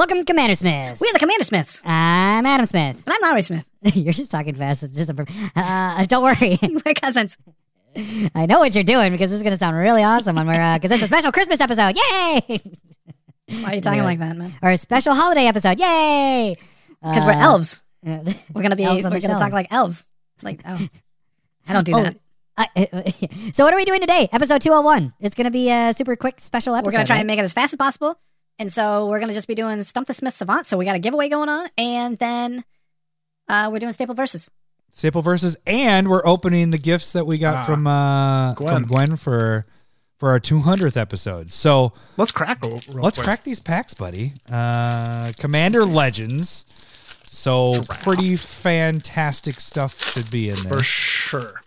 Welcome, Commander Smith. We are the Commander Smiths. I'm Adam Smith. And I'm Larry Smith. You're just talking fast. It's just a. Uh, don't worry. We're cousins. I know what you're doing because this is going to sound really awesome when we're because it's a special Christmas episode. Yay! Why are you talking Yeah. like that, man? or a special holiday episode. Yay! Because we're elves. Uh, We're gonna be. Elves we're gonna talk like elves. Like oh, I don't do Oh, that. I- so what are we doing today? Episode 201. It's going to be a super quick special episode. We're gonna try right? and make it as fast as possible. And so we're gonna just be doing Stump the Smith Savant. So we got a giveaway going on, and then uh, we're doing staple verses. Staple verses, and we're opening the gifts that we got Ah, from uh, Gwen. from Gwen for for our 200th episode. So Let's crack real, real let's quick. crack these packs, buddy. Uh, Commander Legends. So pretty fantastic stuff should be in there. for sure.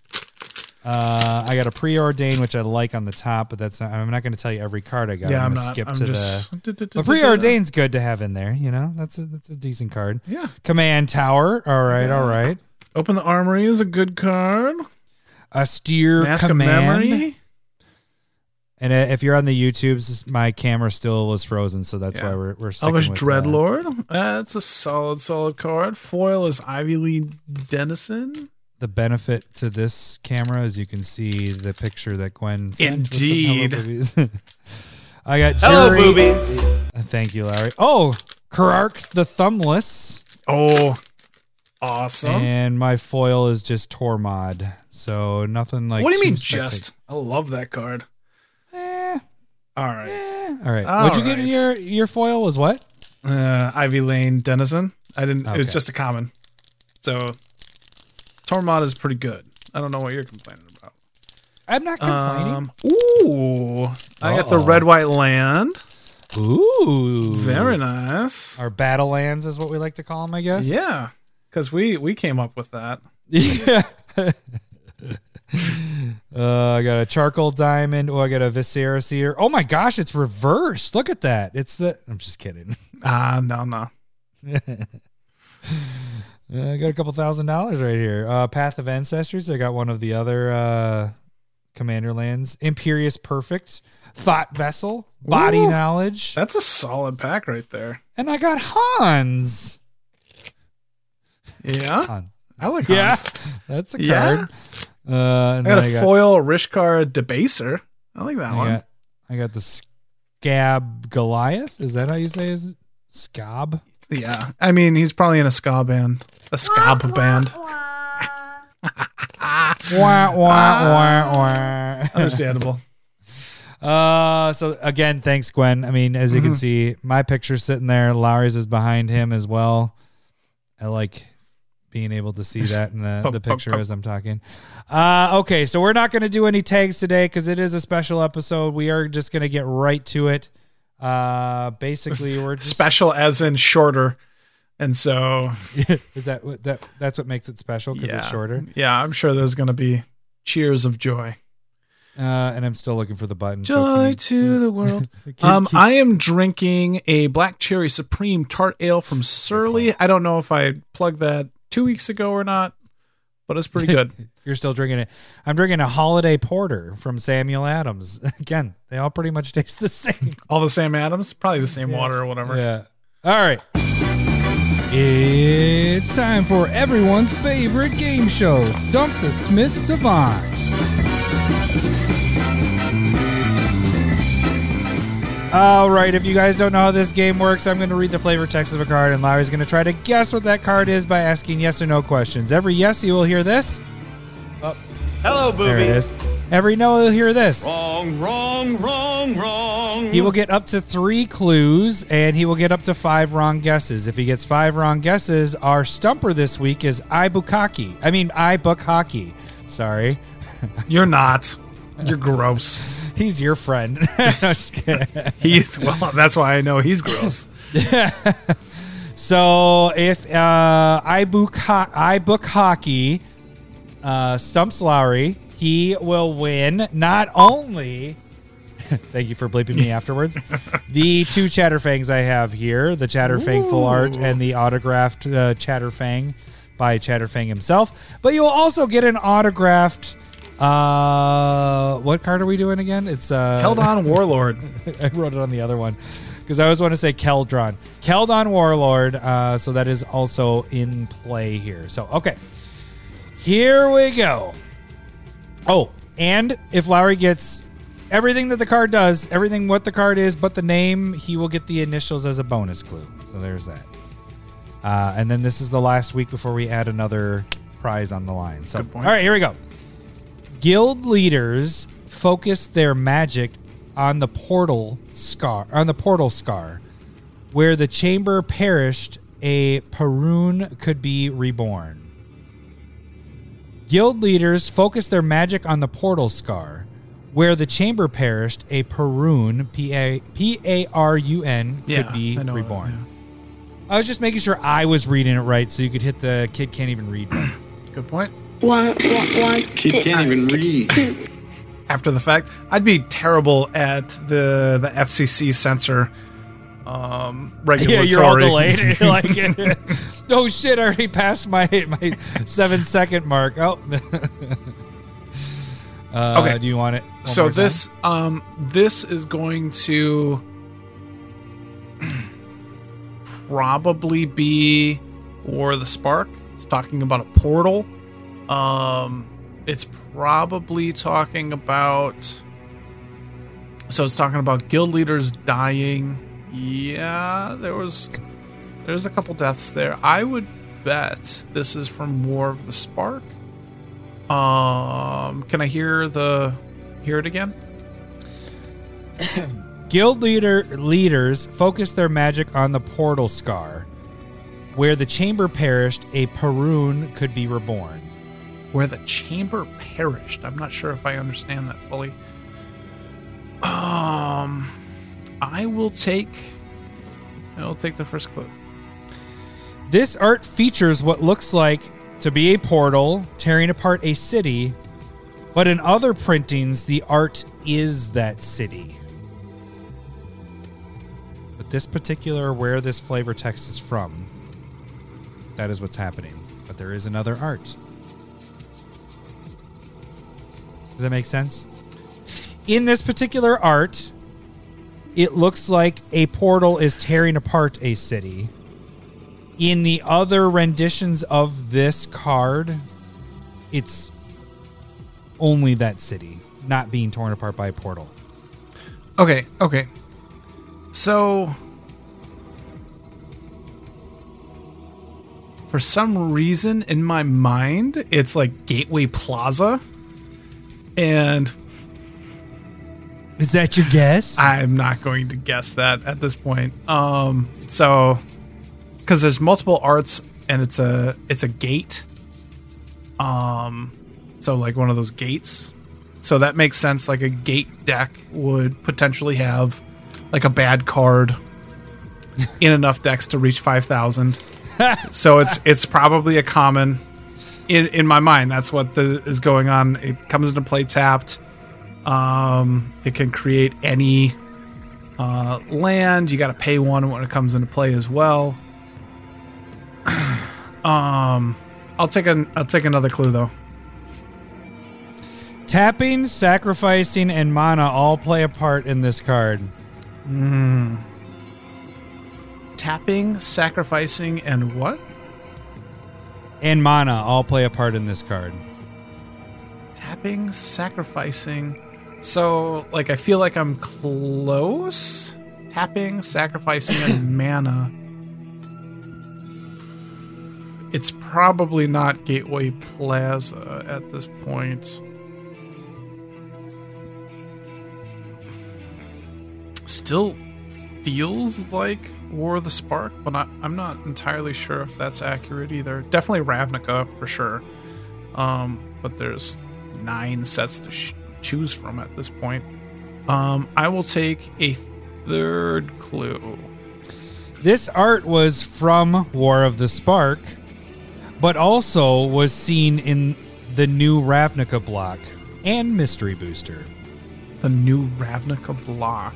Uh, I got a preordain, which I like on the top, but that's not, I'm not going to tell you every card I got. Yeah, I'm I'm to not. skip I'm to just. the. But preordain's good to have in there. You know, that's a that's a decent card. Yeah. Command Tower. All right, all right. Open the Armory is a good card. Austere Mask of Command. Memory. And uh, if you're on the YouTubes, my camera still was frozen, so that's Yeah. why we're we're sticking Elvish uh, Dreadlord. That's a solid, solid card. Foil is Ivy Lee Denizen. The benefit to this camera is you can see the picture that Gwen sent. Indeed. I got Hello, boobies. Thank you, Larry. Oh, Krark the Thumbless. Oh, awesome. And my foil is just Tormod. So nothing like what do you mean, just? I love that card. Eh, All right. eh. All right. All What'd you get right. your your foil was what? Uh, Ivy Lane Denizen. I didn't. It was just a common. So, Tormod is pretty good. I don't know what you're complaining about. I'm not complaining. Um, ooh, I got the Uh-oh. red white land. Ooh. Very nice. Our battle lands is what we like to call them, I guess. Yeah, because we we came up with that. Yeah. uh, I got a charcoal diamond. Oh, I got a Viserys here. Oh my gosh, it's reversed. Look at that. It's the. I'm just kidding. Ah, no, no. Uh, I got a couple thousand dollars right here. Uh, Path of Ancestors. I got one of the other uh, Commander lands. Imperious Perfect. Thought Vessel. Body Ooh. Knowledge. That's a solid pack right there. And I got Hans. Yeah, Han. I like Yeah, that's a Yeah? card. Uh, and I got a foil Rishkar Debaser. I like that I one. got, I got the Scab Goliath. Is that how you say it? Scab? Yeah, I mean he's probably in a ska band, a ska band. Wah, wah, wah, wah. Understandable. Uh, so again, thanks, Gwen. I mean, as you can Mhm. see, my picture's sitting there. Lowry's is behind him as well. I like being able to see that in the, the picture as I'm talking. Uh, okay, so we're not going to do any tags today because it is a special episode. We are just going to get right to it. Uh, basically, we're just, Special as in shorter, and so is that what that that's what makes it special because yeah, it's shorter. Yeah, I'm sure there's gonna be cheers of joy. Uh, and I'm still looking for the button. Joy can you- to the world. keep- Um, keep- I am drinking a black cherry supreme tart ale from Surly. I don't know if I plugged that two weeks ago or not, but it's pretty good. You're still drinking it. I'm drinking a holiday porter from Samuel Adams. Again, they all pretty much taste the same. All the same Adams, probably the same water or whatever. Yeah. All right. It's time for everyone's favorite game show, Stump the Smith Savant. All right, if you guys don't know how this game works, I'm going to read the flavor text of a card, and Larry's going to try to guess what that card is by asking yes or no questions. Every yes, you will hear this. Oh. Hello, There it boobies. Every no, you'll hear this. Wrong, wrong, wrong, wrong. He will get up to three clues and he will get up to five wrong guesses. If he gets five wrong guesses, our stumper this week is I book hockey. I mean, I book hockey. Sorry. You're not. You're gross. He's your friend. no, just kidding. He's well. That's why I know he's gross. So if uh, I book ho- I book hockey, uh, stumps Lowry, he will win not only. Thank you for bleeping me afterwards. the two Chatterfangs I have here, the Chatterfang full art and the autographed uh, Chatterfang by Chatterfang himself. But you will also get an autographed. Uh, what card are we doing again? It's uh, Keldon Warlord. I wrote it on the other one. because I always want to say Keldron. Keldon Warlord. Uh, so that is also in play here. So okay, here we go. Oh, and if Lowry gets everything that the card does, everything what the card is, but the name, he will get the initials as a bonus clue. So there's that. Uh, and then this is the last week before we add another prize on the line. So, Good point. all right, here we go. Guild leaders focus their magic on the portal scar, on the portal scar, where the chamber perished. A Parun could be reborn. Guild leaders focus their magic on the portal scar, where the chamber perished. A Parun, P A P A R U N, Yeah, could be I know, reborn. I was just making sure I was reading it right, so you could hit the kid can't even read. Good point. One, one, one. Kid can't even read. After the fact, I'd be terrible at the the FCC censor um yeah, you're all delayed. like, oh shit! I already passed my my seven second mark. Oh. uh, Okay. Do you want it? one so more time? this um this is going to probably be War of the Spark. It's talking about a portal. Um it's probably talking about so it's talking about guild leaders dying. Yeah, there was there's a couple deaths there. I would bet this is from War of the Spark. Um can I hear the hear it again? Guild leader leaders focus their magic on the portal scar, where the chamber perished. A Parun could be reborn. Where the chamber perished. I'm not sure if I understand that fully. Um, I will take. I will take the first clue. This art features what looks like to be a portal tearing apart a city, but in other printings, the art is that city. But this particular, where this flavor text is from, that is what's happening. But there is another art. Does that make sense? In this particular art, it looks like a portal is tearing apart a city in the other renditions of this card, it's only that city not being torn apart by a portal. Okay, okay. So, for some reason in my mind, it's like Gateway Plaza, and Is that your guess? I'm not going to guess that at this point. Um, so because there's multiple arts and it's a it's a gate. Um, so like one of those gates. So that makes sense. Like a gate deck would potentially have like a bad card in enough decks to reach five thousand. so it's it's probably a common. In in my mind, that's what the, is going on. It comes into play tapped. Um, it can create any uh, land. You got to pay one when it comes into play as well. um, I'll take an I'll take another clue though. Tapping, sacrificing, and mana all play a part in this card. Mm. Tapping, sacrificing, and what? And mana all play a part in this card. Tapping, sacrificing. So, like, I feel like I'm close. Tapping, sacrificing, and mana. It's probably not Gateway Plaza at this point. Still feels like War of the Spark, but I, I'm not entirely sure if that's accurate either. Definitely Ravnica for sure. Um, but there's nine sets to sh- choose from at this point. Um, I will take a third clue. This art was from War of the Spark, but also was seen in the new Ravnica block and Mystery Booster. The new Ravnica block.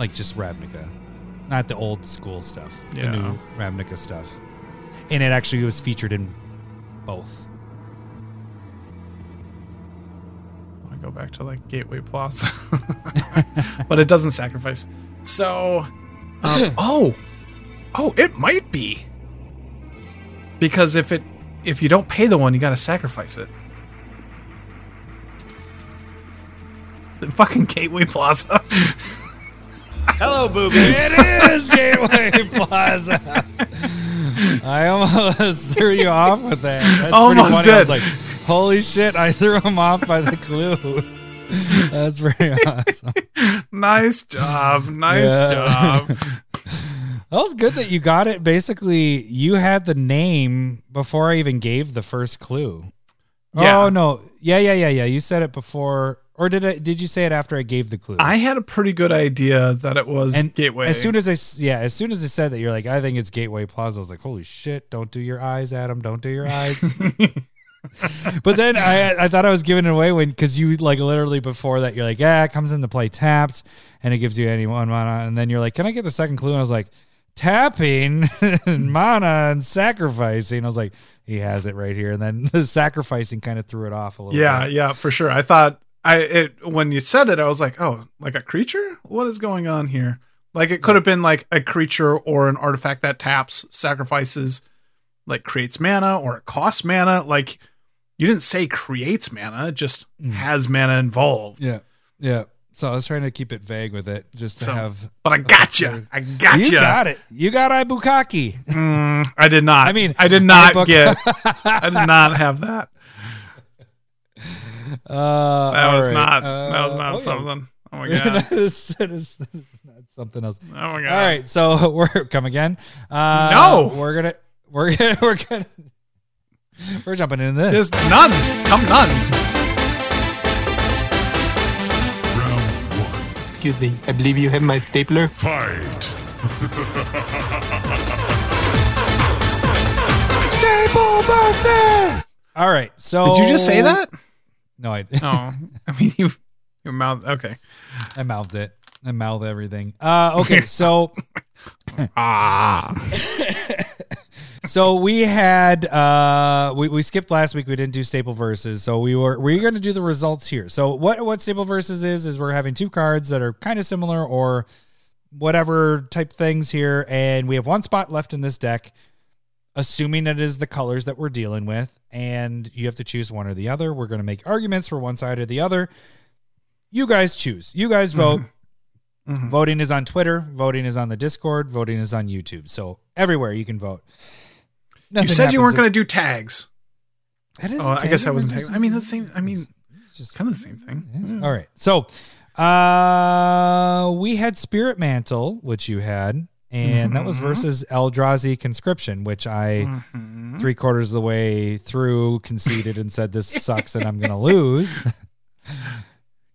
Like just Ravnica, not the old school stuff. Yeah. The new Ravnica stuff. And it actually was featured in both. I go back to like Gateway Plaza, but it doesn't sacrifice. So, Um, oh, oh, it might be because if it if you don't pay the one, you got to sacrifice it. The fucking Gateway Plaza. Hello, booby. It is Gateway Plaza. I almost threw you off with that. That's Almost pretty funny. I was did. like, holy shit, I threw him off by the clue. That's pretty awesome. nice job, nice Yeah. job. That was good that you got it. Basically, you had the name before I even gave the first clue. Yeah. Oh no. Yeah, yeah, yeah, yeah. You said it before or did I did you say it after I gave the clue? I had a pretty good idea that it was and Gateway. As soon as I yeah, as soon as I said that you're like I think it's Gateway Plaza. I was like, "Holy shit, don't do your eyes, Adam. Don't do your eyes." but then I I thought I was giving it away when cuz you like literally before that you're like, "Yeah, it comes into play tapped and it gives you any one mana." And then you're like, "Can I get the second clue?" And I was like, tapping and mana and sacrificing. I was like, he has it right here. And then the sacrificing kind of threw it off a little yeah, bit. yeah, for sure. I thought I it when you said it, I was like, oh, like a creature? What is going on here? Like it could have been like a creature or an artifact that taps, sacrifices, like creates mana, or it costs mana. Like you didn't say creates mana, it just Mm. has mana involved. Yeah. Yeah. So I was trying to keep it vague with it just to So, have. But I got gotcha. I got gotcha. You got it. You got Ibukaki. Mm, I did not. I mean, I did not Ibuka- get. I did not have that. Uh, That was right. not. Uh, that was not oh, yeah. something. Oh my god. is, that, is, that is not something else. Oh my god. All right, so we're come again. Uh, No. we're gonna we're gonna we're gonna we're jumping into this. Just none. Come none. Excuse me, I believe you have my stapler. Fight! Staple versus. All right, so Did you just say that? No, I Oh, I mean you. Your mouth. Okay. I mouthed it. I mouthed everything. Uh, okay, so Ah. so we had uh we, we skipped last week we didn't do staple verses so we were we're going to do the results here so what what staple verses is is we're having two cards that are kind of similar or whatever type things here and we have one spot left in this deck assuming it is the colors that we're dealing with and you have to choose one or the other we're going to make arguments for one side or the other you guys choose you guys vote Mhm. Voting is on Twitter. Voting is on the Discord. Voting is on YouTube. So everywhere you can vote. You said you weren't going to do tags. to. Oh, I guess I wasn't tagging. I mean, that's the same. I mean, just kind of the same thing. All right. So uh we had Spirit Mantle, which you had, and that was Mhm. versus Eldrazi Conscription, which I Mhm. three quarters of the way through conceded and said this sucks and I'm gonna lose.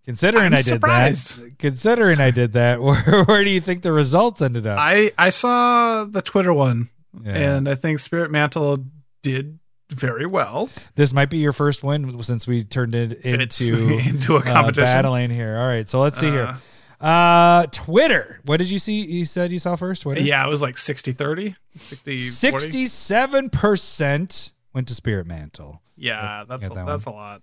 Considering I'm I did that, considering I did that, where where do you think the results ended up? I I saw the Twitter one, Yeah. and I think Spirit Mantle did very well. this might be your first win since we turned it It's into into a uh, competition. battling here. All right, so let's see here. Uh, Uh, Twitter. What did you see? You said you saw first Twitter. Yeah, it was like 60 30, 60 40. sixty-seven percent went to Spirit Mantle. Yeah, that's a, that that's a lot.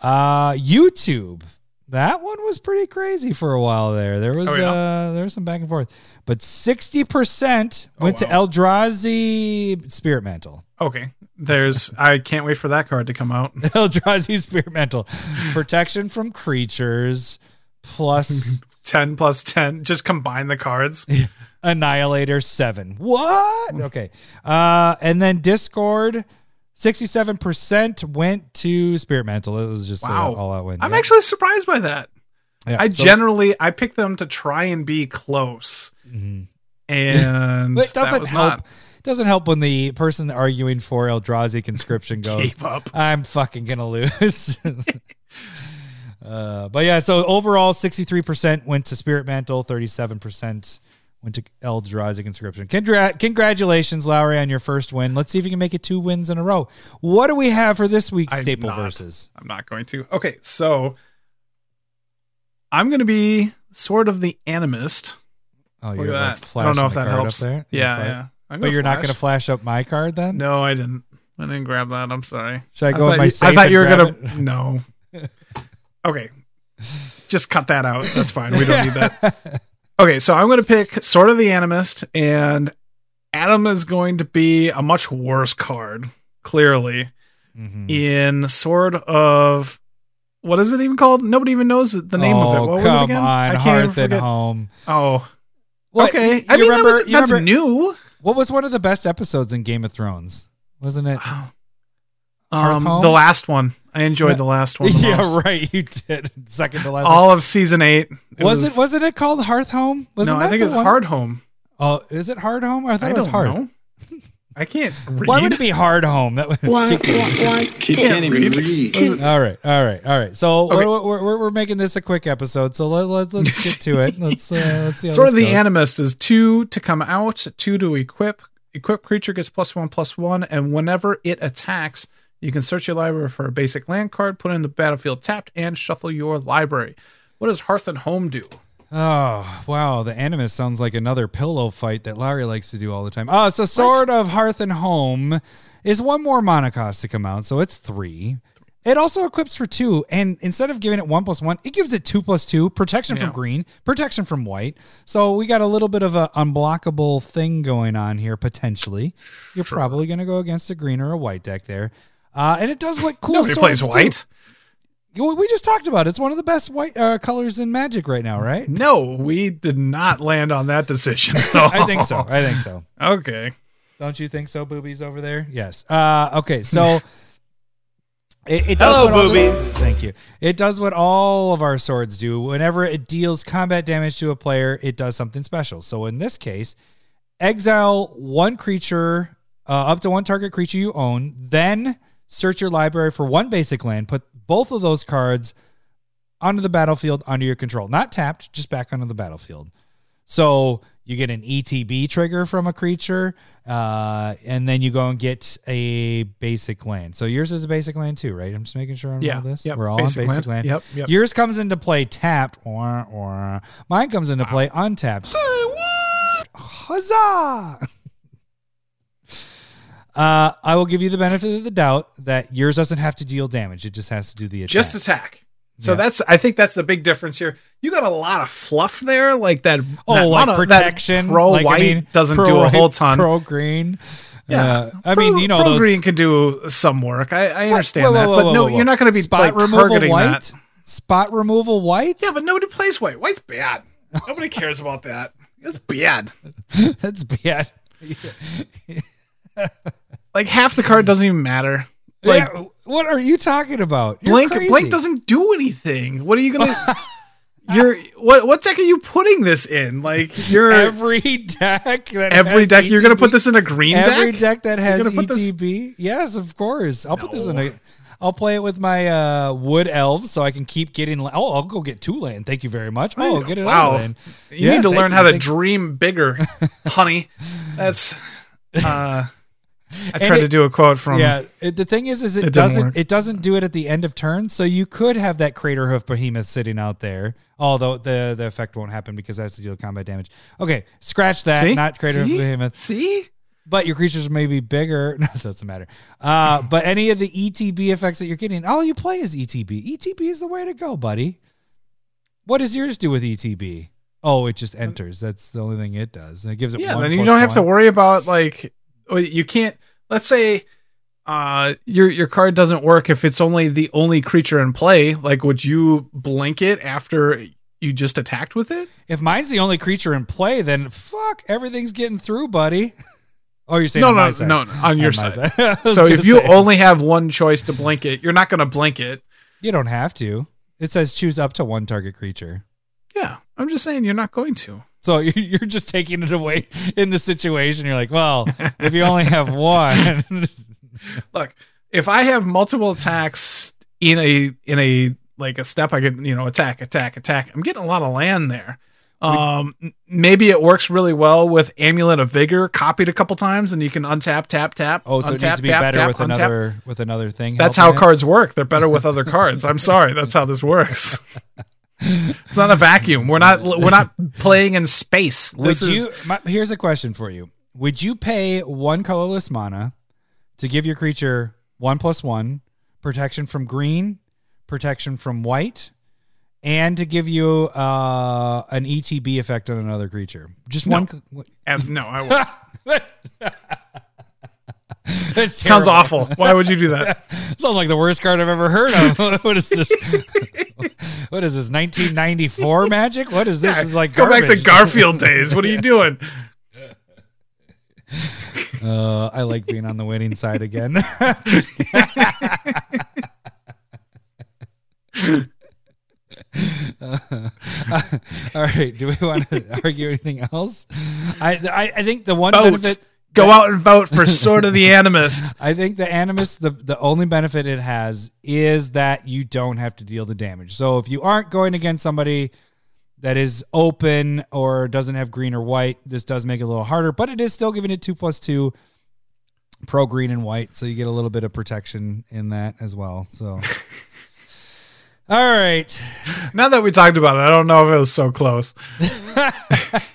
Uh, YouTube. That one was pretty crazy for a while there. There was Oh, yeah? uh there was some back and forth, but sixty percent Oh, went wow. to Eldrazi Spirit Mantle. Okay, there's. I can't wait for that card to come out. Eldrazi Spirit Mantle, protection from creatures, plus 10 plus 10. Just combine the cards. Annihilator seven. What? Okay. Uh, and then Discord, sixty-seven percent went to Spirit Mantle. It was just Wow. all out win. I'm Yeah. actually surprised by that. Yeah, I so- generally I pick them to try and be close, Mhm. and it doesn't help. not. Doesn't help when the person arguing for Eldrazi conscription goes, up. "I'm fucking gonna lose." Uh, but yeah, so overall, sixty-three percent went to Spirit Mantle, thirty-seven percent went to Eldrazi conscription. Congra- congratulations, Lowry, on your first win. Let's see if you can make it two wins in a row. What do we have for this week's I'm staple not. verses? I'm not going to. Okay, so I'm going to be Sword of the Animist. Oh, you're that. I don't know if that helps. there. Yeah, yeah. I'm But you're not going to flash. flash up my card then? No, I didn't. I didn't grab that. I'm sorry. Should I go thought my you, safe I thought you were gonna. No. Okay. Just cut that out. That's fine. We don't need that. Okay, so I'm going to pick Sword of the Animist, and Adam is going to be a much worse card, clearly, Mhm. in Sword of. What is it even called? Nobody even knows the name of it. Oh, What was come it again? on, I Hearth and. Home. Oh, okay. I mean, remember- that was, that's remember- new. What was one of the best episodes in Game of Thrones? Wasn't it? Wow. Um, the last one. I enjoyed the last one. The yeah, most. right. You did second to last. one. All of season eight. was, it? Wasn't it called Hearth Home? Wasn't no, that I think it's one? Hard Home. Oh, is it Hard Home? I thought I it was don't Hard. know. I can't read. Why would it be Hard Home? That would One, keep going. one, one. Kid can't even read. All right, all right, all right. So Okay. we're, we're, we're, we're making this a quick episode. So let, let, let's get to it. Let's uh, let's see. How Sort this of the goes. animist is two to come out, two to equip. Equip creature gets plus one plus one, and whenever it attacks, you can search your library for a basic land card, put it in the battlefield tapped, and shuffle your library. What does Hearth and Home do? Oh wow, the animus sounds like another pillow fight that Larry likes to do all the time. Oh, so Sword of Hearth and Home is one more mana cost to come out, so it's three. It also equips for two, and instead of giving it one plus one, it gives it two plus two protection Yeah. from green, protection from white. So we got a little bit of an unblockable thing going on here potentially. You're probably going to go against a green or a white deck there, uh, and it does what cool. Nobody plays white. do. We just talked about it. It's one of the best white uh, colors in Magic right now, right? No, we did not land on that decision. I think so. I think so. Okay. Don't you think so, boobies over there? Yes. Uh, okay, so it, it does Hello, what all the- boobies. thank you. It does what all of our swords do. Whenever it deals combat damage to a player, it does something special. So in this case, exile one creature uh, up to one target creature you own, then search your library for one basic land. Put both of those cards onto the battlefield under your control, not tapped, just back onto the battlefield. So you get an ETB trigger from a creature, uh, and then you go and get a basic land. So yours is a basic land too, right? I'm just making sure I'm Yeah. all this. Yep. We're all Basic on basic land. land. Yep, yep. Yours comes into play tapped, or or mine comes into play untapped. Say what? Huzzah! Uh, I will give you the benefit of the doubt that yours doesn't have to deal damage; it just has to do the attack. Just attack. So Yeah. that's I think that's the big difference here. You got a lot of fluff there, like that. Oh, that like mono- protection. Pro like, I white mean, doesn't pro do a whole ton. Pro green. Yeah. Uh, I Pro- mean, you know, Pro those, green can do some work. I, I understand Whoa, whoa, that, but whoa, no, whoa, whoa. you're not going to be spot like removal targeting white. that. Spot removal white. Yeah, but nobody plays white. White's bad. Nobody cares about that. It's bad. that's bad. Like half the card doesn't even matter. Like yeah, what are you talking about? You're Blink, crazy. Blink doesn't do anything. What are you gonna? you're what? What deck are you putting this in? Like you're Every deck that every deck. You're gonna put this in a green every deck. Every deck that has gonna this- ETB. Yes, of course. I'll put this in a. I'll play it with my uh, wood elves so I can keep getting. Oh, I'll go get two land. Thank you very much. Oh, I'll get it wow. You Yeah, need to learn you, how to thank dream bigger, honey. That's. uh I tried it- to do a quote from. yeah, it, the thing is, is it, It doesn't it doesn't do it at the end of turn. So you could have that Craterhoof Behemoth sitting out there. Although the the effect won't happen because that's to deal combat damage. Okay, scratch that. See? Not crater hoof See? behemoth. See, But your creatures may be bigger. No, it doesn't matter. Uh, but any of the ETB effects that you're getting, all you play is ETB. ETB is the way to go, buddy. What does yours do with ETB? Oh, it just enters. That's the only thing it does. And It gives it yeah. one Then you don't have to worry about like you can't. Let's say. Uh, your your card doesn't work if it's only the only creature in play. Like, would you blink it after you just attacked with it? If mine's the only creature in play, then fuck, everything's getting through, buddy. Oh, you're saying No, on no, side. no, no, on your my side. Was So if you say, only have one choice to blink it, you're not going to blink it. you don't have to. It says choose up to one target creature. Yeah, I'm just saying you're not going to. So you- you're just taking it away in the situation. You're like, well, if you only have one, Look, if I have multiple attacks in a in a like a step, I could you know attack, attack, attack. I'm getting a lot of land there. Um, maybe it works really well with Amulet of Vigor, copied a couple times, and you can untap, tap, tap. oh, so it needs to be tap, better tap, with untap. another with another thing. That's how it? cards work. They're better with other cards. I'm sorry, that's how this works. It's not a vacuum. We're not we're not playing in space. Would This is you? My, here's a question for you: Would you pay one colorless mana to give your creature one plus one protection from green, protection from white, and to give you uh, an ETB effect on another creature. Just No. one. Abs- no, I won't. Sounds awful. Why would you do that? Sounds like the worst card I've ever heard of. what is this? what is this? 1994 Magic? What is this? This is like Go back to. Garfield days. What are you doing? Uh, I like being on the winning side again. Uh, all right. Do we want to argue anything else? I, I I think the one Vote. benefit. Go out and vote for Sword of the Animist. I think the animus, the the only benefit it has is that you don't have to deal the damage. So if you aren't going against somebody that is open or doesn't have green or white, this does make it a little harder. But it is still giving it two plus two pro green and white, so you get a little bit of protection in that as well. So. All right. Now that we talked about it, I don't know if it was so close.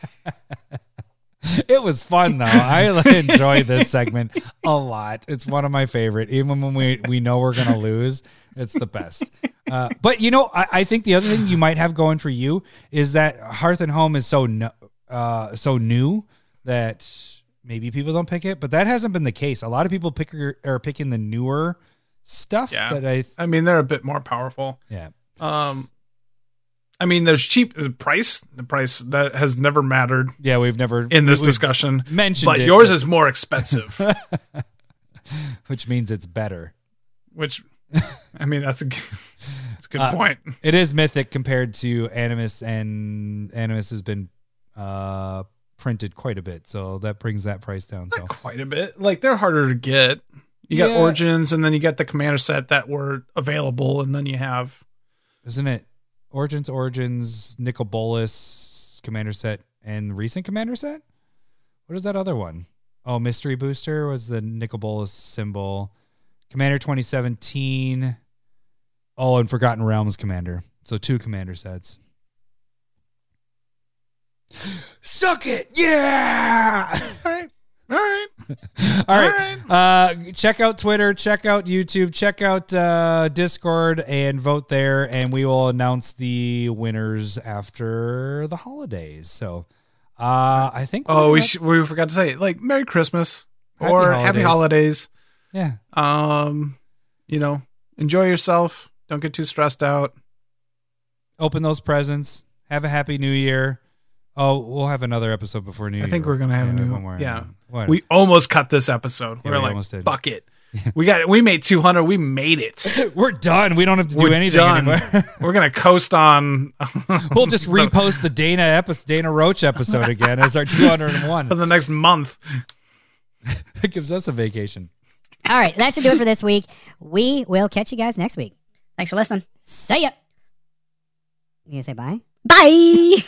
It was fun though. I enjoy this segment a lot. It's one of my favorite. Even when we we know we're gonna lose, it's the best. Uh, but you know, I, I think the other thing you might have going for you is that Hearth and Home is so no, uh, so new that maybe people don't pick it. But that hasn't been the case. A lot of people pick are picking the newer stuff. Yeah. That I I mean, they're a bit more powerful. yeah. Um, I mean, there's cheap the price. The price that has never mattered Yeah, we've never in this discussion. mentioned but it, yours but- is more expensive, which means it's better. which I mean that's a, that's a good Uh, point. It is mythic compared to Animus, and Animus has been uh, printed quite a bit, so that brings that price down. So quite a bit. Like they're harder to get. You got Yeah. origins, and then you got the commander set that were available, and then you have isn't it Origins, Origins, Nicol Bolas Commander set, and recent Commander set? What is that other one? Oh, Mystery Booster was the Nicol Bolas symbol. Commander 2017. Oh, and Forgotten Realms Commander. So two Commander sets. Suck it, yeah! all right, all right. All right. Uh, check out Twitter, check out YouTube, check out uh, Discord, and vote there. And we will announce the winners after the holidays. So uh, I think. Oh, we sh- we forgot to say like Merry Christmas Happy or Happy Holidays. Yeah. Um, you know, enjoy yourself. Don't get too stressed out. Open those presents. Have a happy new year. Oh, we'll have another episode before New Year. I think we're gonna have a new one more. Yeah, What? we almost cut this episode. Yeah, we're we like, almost did. fuck it. We got it. we made 200. We made it. we're done. We don't have to do We're anything done. anymore. we're gonna coast on. we'll just repost the Dana episode, Dana Roach episode again as our 201. for the next month. It gives us a vacation. All right, that should do it for this week. We will catch you guys next week. Thanks for listening. See ya. You gonna say bye? Bye.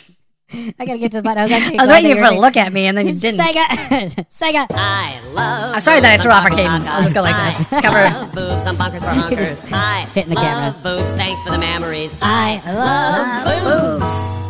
I gotta get to the button. I was actually I was waiting for a look at me and then you didn't. Sega. Sega. I love. I'm sorry that I threw off our cadence. I'll just go like this. Cover. love boobs. I'm bonkers for honkers. I Hitting the love camera. boobs. Thanks for the memories. I love boobs.